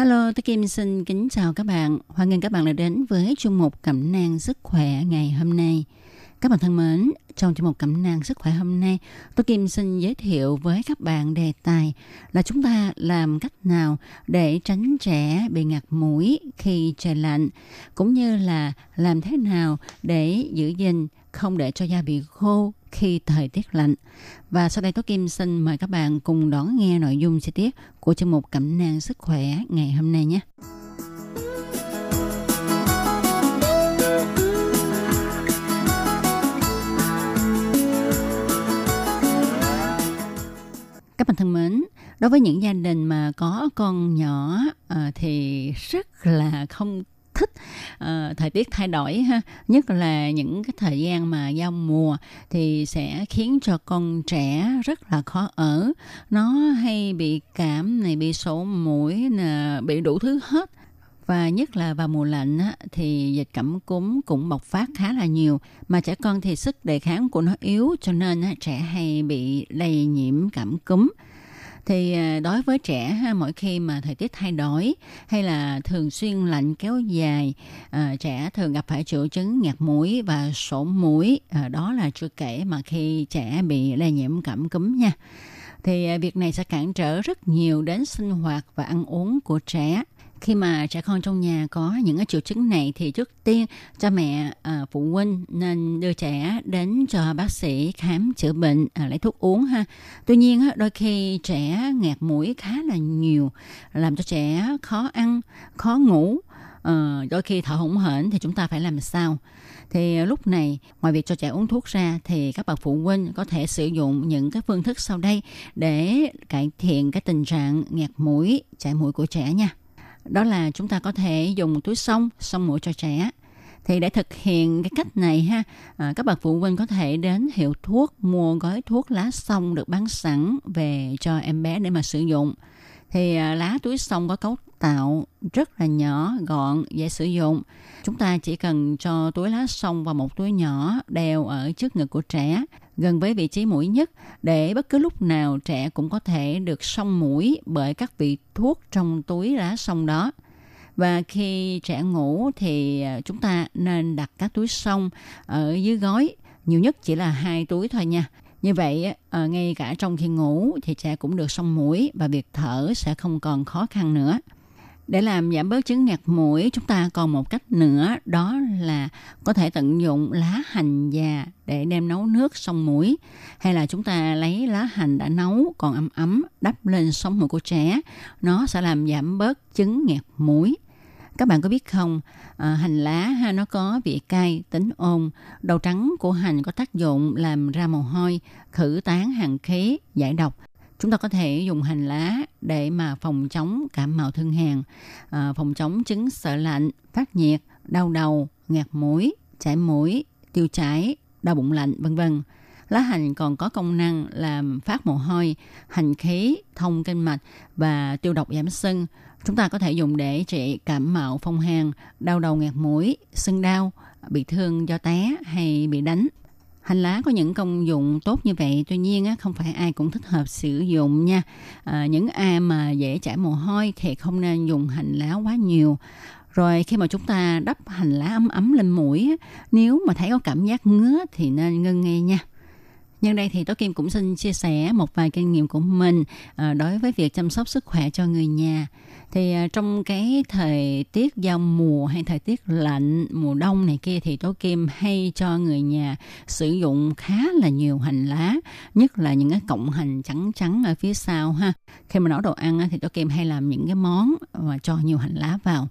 Hello, tôi Kim xin kính chào các bạn. Hoan nghênh các bạn đã đến với chương mục Cẩm nang sức khỏe ngày hôm nay. Các bạn thân mến, trong chương mục Cẩm nang sức khỏe hôm nay, tôi Kim xin giới thiệu với các bạn đề tài là chúng ta làm cách nào để tránh trẻ bị ngạt mũi khi trời lạnh, cũng như là làm thế nào để giữ gìn không để cho da bị khô khi thời tiết lạnh. Và sau đây Tố Kim xin mời các bạn cùng đón nghe nội dung chi tiết của chương mục Cẩm nang sức khỏe ngày hôm nay nhé. Các bạn thân mến, đối với những gia đình mà có con nhỏ à, thì rất là không thích uh, thời tiết thay đổi ha. Nhất là những cái thời gian mà giao mùa thì sẽ khiến cho con trẻ rất là khó ở. Nó hay bị cảm này bị sổ mũi nè bị đủ thứ hết. Và nhất là vào mùa lạnh á, thì dịch cảm cúm cũng bộc phát khá là nhiều. Mà trẻ con thì sức đề kháng của nó yếu cho nên á, trẻ hay bị lây nhiễm cảm cúm thì à, đối với trẻ mỗi khi mà thời tiết thay đổi hay là thường xuyên lạnh kéo dài à, trẻ thường gặp phải triệu chứng ngạt mũi và sổ mũi. À, đó là chưa kể mà khi trẻ bị lây nhiễm cảm cúm nha. Thì à, việc này sẽ cản trở rất nhiều đến sinh hoạt và ăn uống của trẻ khi mà trẻ con trong nhà có những cái triệu chứng này thì trước tiên cha mẹ à, phụ huynh nên đưa trẻ đến cho bác sĩ khám chữa bệnh à, lấy thuốc uống ha. Tuy nhiên đôi khi trẻ ngạt mũi khá là nhiều làm cho trẻ khó ăn khó ngủ à, đôi khi thở hổn hển thì chúng ta phải làm sao? Thì lúc này ngoài việc cho trẻ uống thuốc ra thì các bậc phụ huynh có thể sử dụng những cái phương thức sau đây để cải thiện cái tình trạng ngạt mũi chảy mũi của trẻ nha đó là chúng ta có thể dùng túi sông sông mũi cho trẻ. Thì để thực hiện cái cách này ha à, các bậc phụ huynh có thể đến hiệu thuốc mua gói thuốc lá sông được bán sẵn về cho em bé để mà sử dụng. Thì à, lá túi sông có cấu tạo rất là nhỏ gọn dễ sử dụng. Chúng ta chỉ cần cho túi lá sông vào một túi nhỏ đeo ở trước ngực của trẻ gần với vị trí mũi nhất để bất cứ lúc nào trẻ cũng có thể được xông mũi bởi các vị thuốc trong túi lá xông đó. Và khi trẻ ngủ thì ờ, chúng ta nên đặt các túi xông ở dưới gói nhiều nhất chỉ là hai túi thôi nha. Như vậy ờ, ngay cả trong khi ngủ thì trẻ cũng được xông mũi và việc thở sẽ không còn khó khăn nữa để làm giảm bớt chứng ngạt mũi chúng ta còn một cách nữa đó là có thể tận dụng lá hành già để đem nấu nước sông mũi hay là chúng ta lấy lá hành đã nấu còn ấm ấm đắp lên sông mũi của trẻ nó sẽ làm giảm bớt chứng ngạt mũi. Các bạn có biết không à, hành lá ha nó có vị cay tính ôn. Đầu trắng của hành có tác dụng làm ra mồ hôi khử tán hàng khí giải độc chúng ta có thể dùng hành lá để mà phòng chống cảm mạo thương hàn à, phòng chống chứng sợ lạnh phát nhiệt đau đầu ngạt mũi chảy mũi tiêu chảy đau bụng lạnh vân vân. Lá hành còn có công năng làm phát mồ hôi hành khí thông kinh mạch và tiêu độc giảm sưng chúng ta có thể dùng để trị cảm mạo phong hàn đau đầu ngạt mũi sưng đau bị thương do té hay bị đánh hành lá có những công dụng tốt như vậy tuy nhiên á, không phải ai cũng thích hợp sử dụng nha. À, những ai mà dễ chảy mồ hôi thì không nên dùng hành lá quá nhiều. Rồi khi mà chúng ta đắp hành lá ấm ấm lên mũi nếu mà thấy có cảm giác ngứa thì nên ngưng ngay nha. Nhân đây thì Tố Kim cũng xin chia sẻ một vài kinh nghiệm của mình ờ, đối với việc chăm sóc sức khỏe cho người nhà. Thì ờ, trong cái thời tiết giao mùa hay thời tiết lạnh, mùa đông này kia thì Tố Kim hay cho người nhà sử dụng khá là nhiều hành lá, nhất là những cái cọng hành trắng trắng ở phía sau ha. Khi mà nấu đồ ăn thì Tố Kim hay làm những cái món mà cho nhiều hành lá vào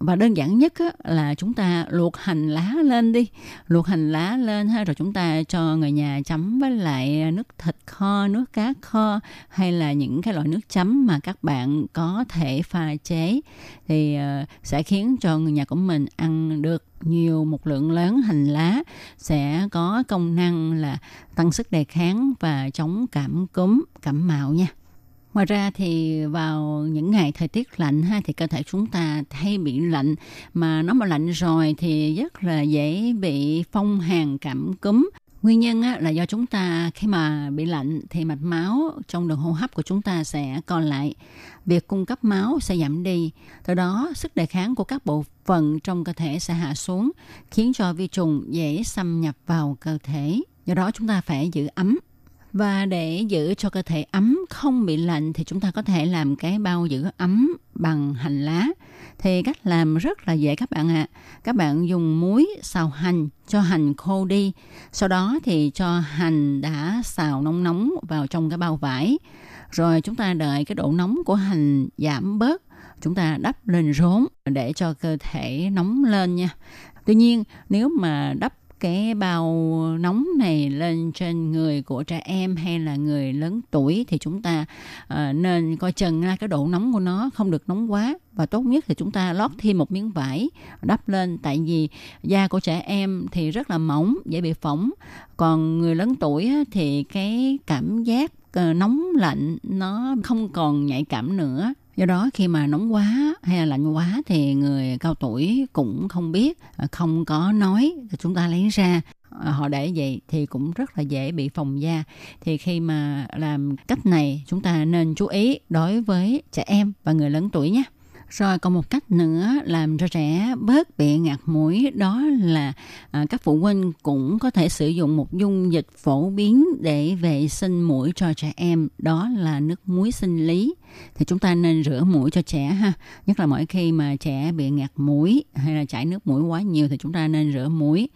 và đơn giản nhất á, là chúng ta luộc hành lá lên đi. Luộc hành lá lên ha rồi chúng ta cho người nhà chấm với lại nước thịt kho nước cá kho hay là những cái loại nước chấm mà các bạn có thể pha chế. Thì uh, sẽ khiến cho người nhà của mình ăn được nhiều một lượng lớn hành lá. Sẽ có công năng là tăng sức đề kháng và chống cảm cúm cảm mạo nha. Ngoài ra thì vào những ngày thời tiết lạnh ha thì cơ thể chúng ta hay bị lạnh mà nó mà lạnh rồi thì rất là dễ bị phong hàn cảm cúm. Nguyên nhân á, là do chúng ta khi mà bị lạnh thì mạch máu trong đường hô hấp của chúng ta sẽ còn lại. Việc cung cấp máu sẽ giảm đi. Từ đó sức đề kháng của các bộ phận trong cơ thể sẽ hạ xuống khiến cho vi trùng dễ xâm nhập vào cơ thể. Do đó chúng ta phải giữ ấm và để giữ cho cơ thể ấm, không bị lạnh, thì chúng ta có thể làm cái bao giữ ấm bằng hành lá. Thì cách làm rất là dễ các bạn ạ. À. Các bạn dùng muối xào hành, cho hành khô đi. Sau đó thì cho hành đã xào nóng nóng vào trong cái bao vải. Rồi chúng ta đợi cái độ nóng của hành giảm bớt chúng ta đắp lên rốn để cho cơ thể nóng lên nha. Tuy nhiên, nếu mà đắp cái bao nóng này lên trên người của trẻ em hay là người lớn tuổi thì chúng ta uh, nên coi chừng ra cái độ nóng của nó không được nóng quá. Và tốt nhất thì chúng ta lót thêm một miếng vải đắp lên tại vì da của trẻ em thì rất là mỏng dễ bị phỏng. Còn người lớn tuổi thì cái cảm giác ờ, nóng lạnh nó không còn nhạy cảm nữa do đó khi mà nóng quá hay là lạnh quá thì người cao tuổi cũng không biết à, không có nói chúng ta lấy ra. À, họ để vậy thì cũng rất là dễ bị phồng da. Thì khi mà làm cách này, chúng ta nên chú ý đối với trẻ em và người lớn tuổi nhé rồi còn một cách nữa làm cho trẻ bớt bị ngạt mũi đó là à, các phụ huynh cũng có thể sử dụng một dung dịch phổ biến để vệ sinh mũi cho trẻ em đó là nước muối sinh lý. Thì chúng ta nên rửa mũi cho trẻ ha nhất là mỗi khi mà trẻ bị ngạt mũi hay là chảy nước mũi quá nhiều thì chúng ta nên rửa mũi.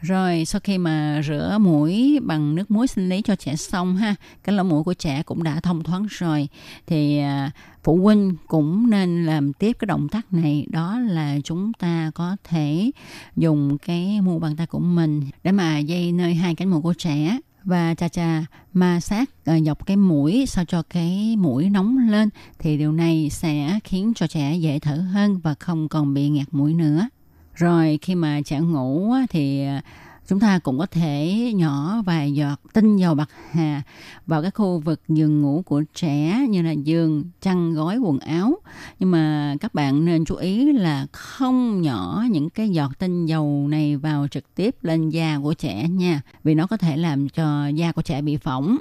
Rồi sau khi mà rửa mũi bằng nước muối sinh lý cho trẻ xong ha, cái lỗ mũi của trẻ cũng đã thông thoáng rồi thì à, phụ huynh cũng nên làm tiếp cái động tác này, đó là chúng ta có thể dùng cái mu bàn tay của mình để mà dây nơi hai cánh mũi của trẻ. Và cha cha ma sát ờ, dọc cái mũi sao cho cái mũi nóng lên thì điều này sẽ khiến cho trẻ dễ thở hơn và không còn bị ngạt mũi nữa. Rồi khi mà trẻ ngủ thì ờ, chúng ta cũng có thể nhỏ vài giọt tinh dầu bạc hà vào cái khu vực giường ngủ của trẻ như là giường, chăn gói quần áo. Nhưng mà các bạn nên chú ý là không nhỏ những cái giọt tinh dầu này vào trực tiếp lên da của trẻ nha, vì nó có thể làm cho da của trẻ bị phỏng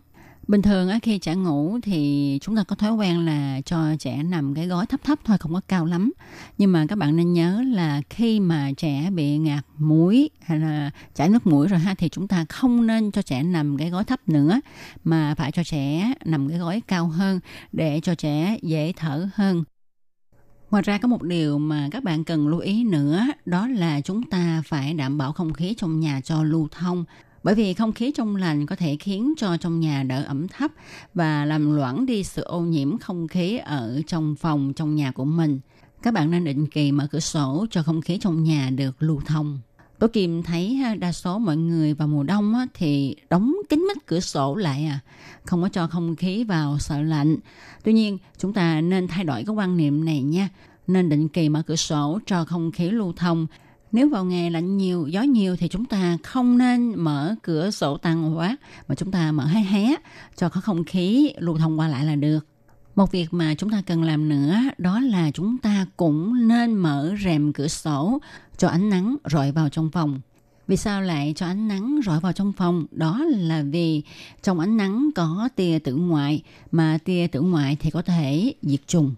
bình thường á, khi trẻ ngủ thì chúng ta có thói quen là cho trẻ nằm cái gối thấp thấp thôi, không có cao lắm. Nhưng mà các bạn nên nhớ là khi mà trẻ bị ngạt mũi hay là chảy nước mũi rồi ha, thì chúng ta không nên cho trẻ nằm cái gối thấp nữa, mà phải cho trẻ nằm cái gối cao hơn để cho trẻ dễ thở hơn. Ngoài ra có một điều mà các bạn cần lưu ý nữa, đó là chúng ta phải đảm bảo không khí trong nhà cho lưu thông bởi vì không khí trong lành có thể khiến cho trong nhà đỡ ẩm thấp và làm loãng đi sự ô nhiễm không khí ở trong phòng trong nhà của mình. Các bạn nên định kỳ mở cửa sổ cho không khí trong nhà được lưu thông. Tôi kìm thấy đa số mọi người vào mùa đông thì đóng kín mít cửa sổ lại à, không có cho không khí vào sợ lạnh. Tuy nhiên, chúng ta nên thay đổi cái quan niệm này nha. Nên định kỳ mở cửa sổ cho không khí lưu thông nếu vào ngày lạnh nhiều, gió nhiều thì chúng ta không nên mở cửa sổ tăng quá mà chúng ta mở hé hé cho có không khí lưu thông qua lại là được. Một việc mà chúng ta cần làm nữa đó là chúng ta cũng nên mở rèm cửa sổ cho ánh nắng rọi vào trong phòng. Vì sao lại cho ánh nắng rọi vào trong phòng? Đó là vì trong ánh nắng có tia tử ngoại mà tia tử ngoại thì có thể diệt trùng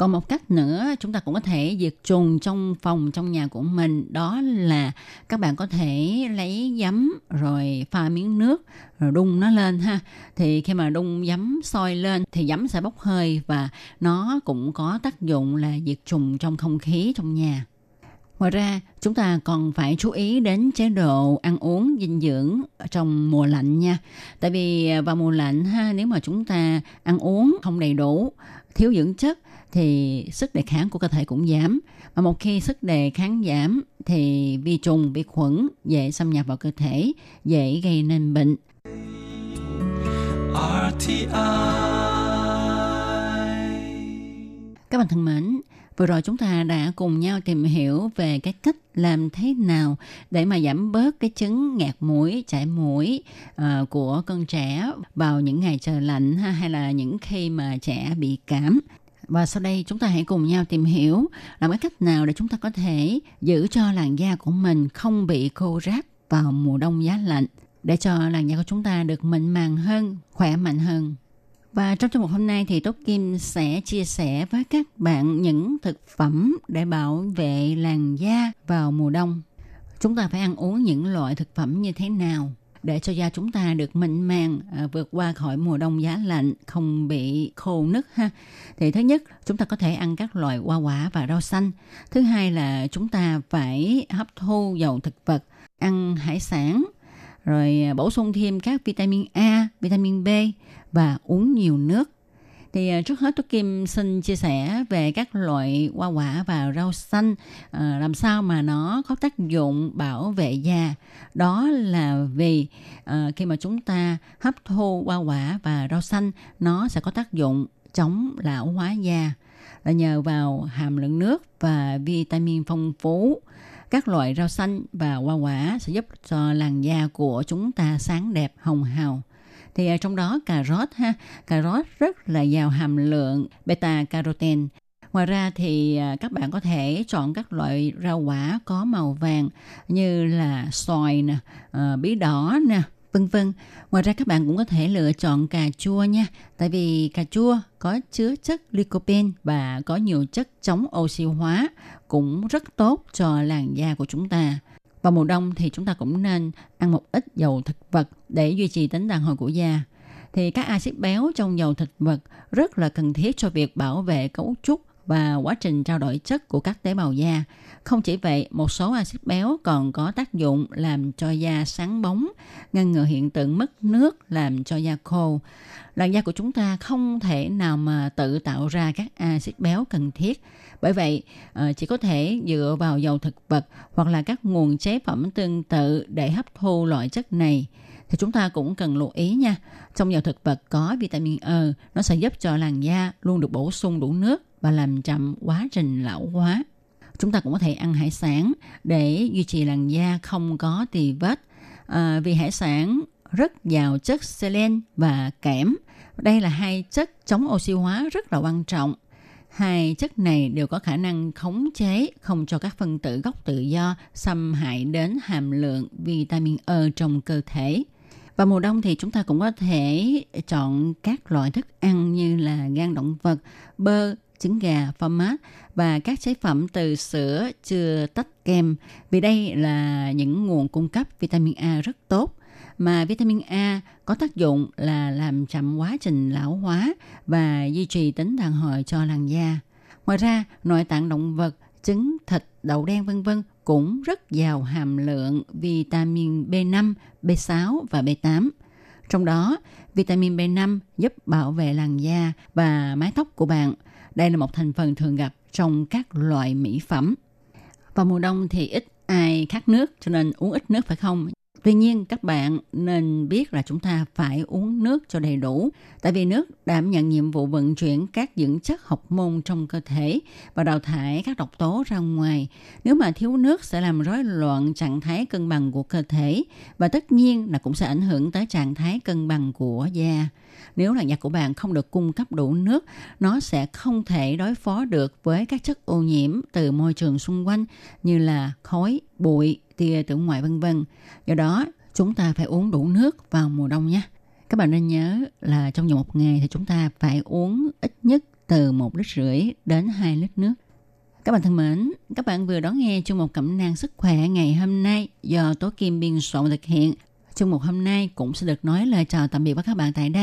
còn một cách nữa chúng ta cũng có thể diệt trùng trong phòng trong nhà của mình. Đó là các bạn có thể lấy giấm rồi pha miếng nước rồi đun nó lên ha. Thì khi mà đun giấm sôi lên thì giấm sẽ bốc hơi và nó cũng có tác dụng là diệt trùng trong không khí trong nhà. Ngoài ra, chúng ta còn phải chú ý đến chế độ ăn uống dinh dưỡng trong mùa lạnh nha. Tại vì vào mùa lạnh ha, nếu mà chúng ta ăn uống không đầy đủ thiếu dưỡng chất thì sức đề kháng của cơ thể cũng giảm. Và một khi sức đề kháng giảm thì vi trùng, vi khuẩn dễ xâm nhập vào cơ thể, dễ gây nên bệnh. RTI Các bạn thân mến, vừa rồi chúng ta đã cùng nhau tìm hiểu về cái cách làm thế nào để mà giảm bớt cái chứng ngạt mũi, chảy mũi uh, của con trẻ vào những ngày trời lạnh ha, hay là những khi mà trẻ bị cảm. Và sau đây chúng ta hãy cùng nhau tìm hiểu làm cái cách nào để chúng ta có thể giữ cho làn da của mình không bị khô ráp vào mùa đông giá lạnh để cho làn da của chúng ta được mịn màng hơn, khỏe mạnh hơn. Và trong chương mục hôm nay thì Tốt Kim sẽ chia sẻ với các bạn những thực phẩm để bảo vệ làn da vào mùa đông. Chúng ta phải ăn uống những loại thực phẩm như thế nào để cho da chúng ta được mịn màng à, vượt qua khỏi mùa đông giá lạnh không bị khô nứt ha thì thứ nhất chúng ta có thể ăn các loại hoa quả và rau xanh thứ hai là chúng ta phải hấp thu dầu thực vật ăn hải sản rồi bổ sung thêm các vitamin A, vitamin B và uống nhiều nước. Thì ờ, trước hết tôi Kim xin chia sẻ về các loại hoa quả và rau xanh à, làm sao mà nó có tác dụng bảo vệ da. Đó là vì à, khi mà chúng ta hấp thu hoa quả và rau xanh nó sẽ có tác dụng chống lão hóa da là nhờ vào hàm lượng nước và vitamin phong phú các loại rau xanh và hoa quả sẽ giúp cho làn da của chúng ta sáng đẹp hồng hào thì à, trong đó cà rốt ha cà rốt rất là giàu hàm lượng beta carotene ngoài ra thì à, các bạn có thể chọn các loại rau quả có màu vàng như là xoài nè ờ, bí đỏ nè vân vân. Ngoài ra các bạn cũng có thể lựa chọn cà chua nha, tại vì cà chua có chứa chất lycopene và có nhiều chất chống oxy hóa cũng rất tốt cho làn da của chúng ta. Vào mùa đông thì chúng ta cũng nên ăn một ít dầu thực vật để duy trì tính đàn hồi của da. Thì các axit béo trong dầu thực vật rất là cần thiết cho việc bảo vệ cấu trúc và quá trình trao đổi chất của các tế bào da. Không chỉ vậy, một số axit béo còn có tác dụng làm cho da sáng bóng, ngăn ngừa hiện tượng mất nước làm cho da khô. Làn da của chúng ta không thể nào mà tự tạo ra các axit béo cần thiết. Bởi vậy, ờ, chỉ có thể dựa vào dầu thực vật hoặc là các nguồn chế phẩm tương tự để hấp thu loại chất này thì chúng ta cũng cần lưu ý nha. Trong dầu thực vật có vitamin E, nó sẽ giúp cho làn da luôn được bổ sung đủ nước và làm chậm quá trình lão hóa. Chúng ta cũng có thể ăn hải sản để duy trì làn da không có tì vết. À, vì hải sản rất giàu chất selen và kẽm. Đây là hai chất chống oxy hóa rất là quan trọng. Hai chất này đều có khả năng khống chế không cho các phân tử gốc tự do xâm hại đến hàm lượng vitamin E trong cơ thể. Và mùa đông thì chúng ta cũng có thể chọn các loại thức ăn như là gan động vật, bơ, trứng gà, phô mát và các chế phẩm từ sữa chưa tách kem vì đây là những nguồn cung cấp vitamin A rất tốt mà vitamin A có tác dụng là làm chậm quá trình lão hóa và duy trì tính đàn hồi cho làn da. Ngoài ra, nội tạng động vật, trứng, thịt, đậu đen vân vân cũng rất giàu hàm lượng vitamin B5, B6 và B8. Trong đó, vitamin B5 giúp bảo vệ làn da và mái tóc của bạn – đây là một thành phần thường gặp trong các loại mỹ phẩm. Vào mùa đông thì ít ai khát nước cho nên uống ít nước phải không? Tuy nhiên, các bạn nên biết là chúng ta phải uống nước cho đầy đủ, tại vì nước đảm nhận nhiệm vụ vận chuyển các dưỡng chất học môn trong cơ thể và đào thải các độc tố ra ngoài. Nếu mà thiếu nước sẽ làm rối loạn trạng thái cân bằng của cơ thể và tất nhiên là cũng sẽ ảnh hưởng tới trạng thái cân bằng của da. Nếu làn da của bạn không được cung cấp đủ nước, nó sẽ không thể đối phó được với các chất ô nhiễm từ môi trường xung quanh như là khói, bụi, tia tử ngoại vân vân. Do đó, chúng ta phải uống đủ nước vào mùa đông nhé. Các bạn nên nhớ là trong vòng một ngày thì chúng ta phải uống ít nhất từ một lít rưỡi đến 2 lít nước. Các bạn thân mến, các bạn vừa đón nghe chương mục cẩm nang sức khỏe ngày hôm nay do Tố Kim biên soạn thực hiện. Chương mục hôm nay cũng sẽ được nói lời chào tạm biệt với các bạn tại đây.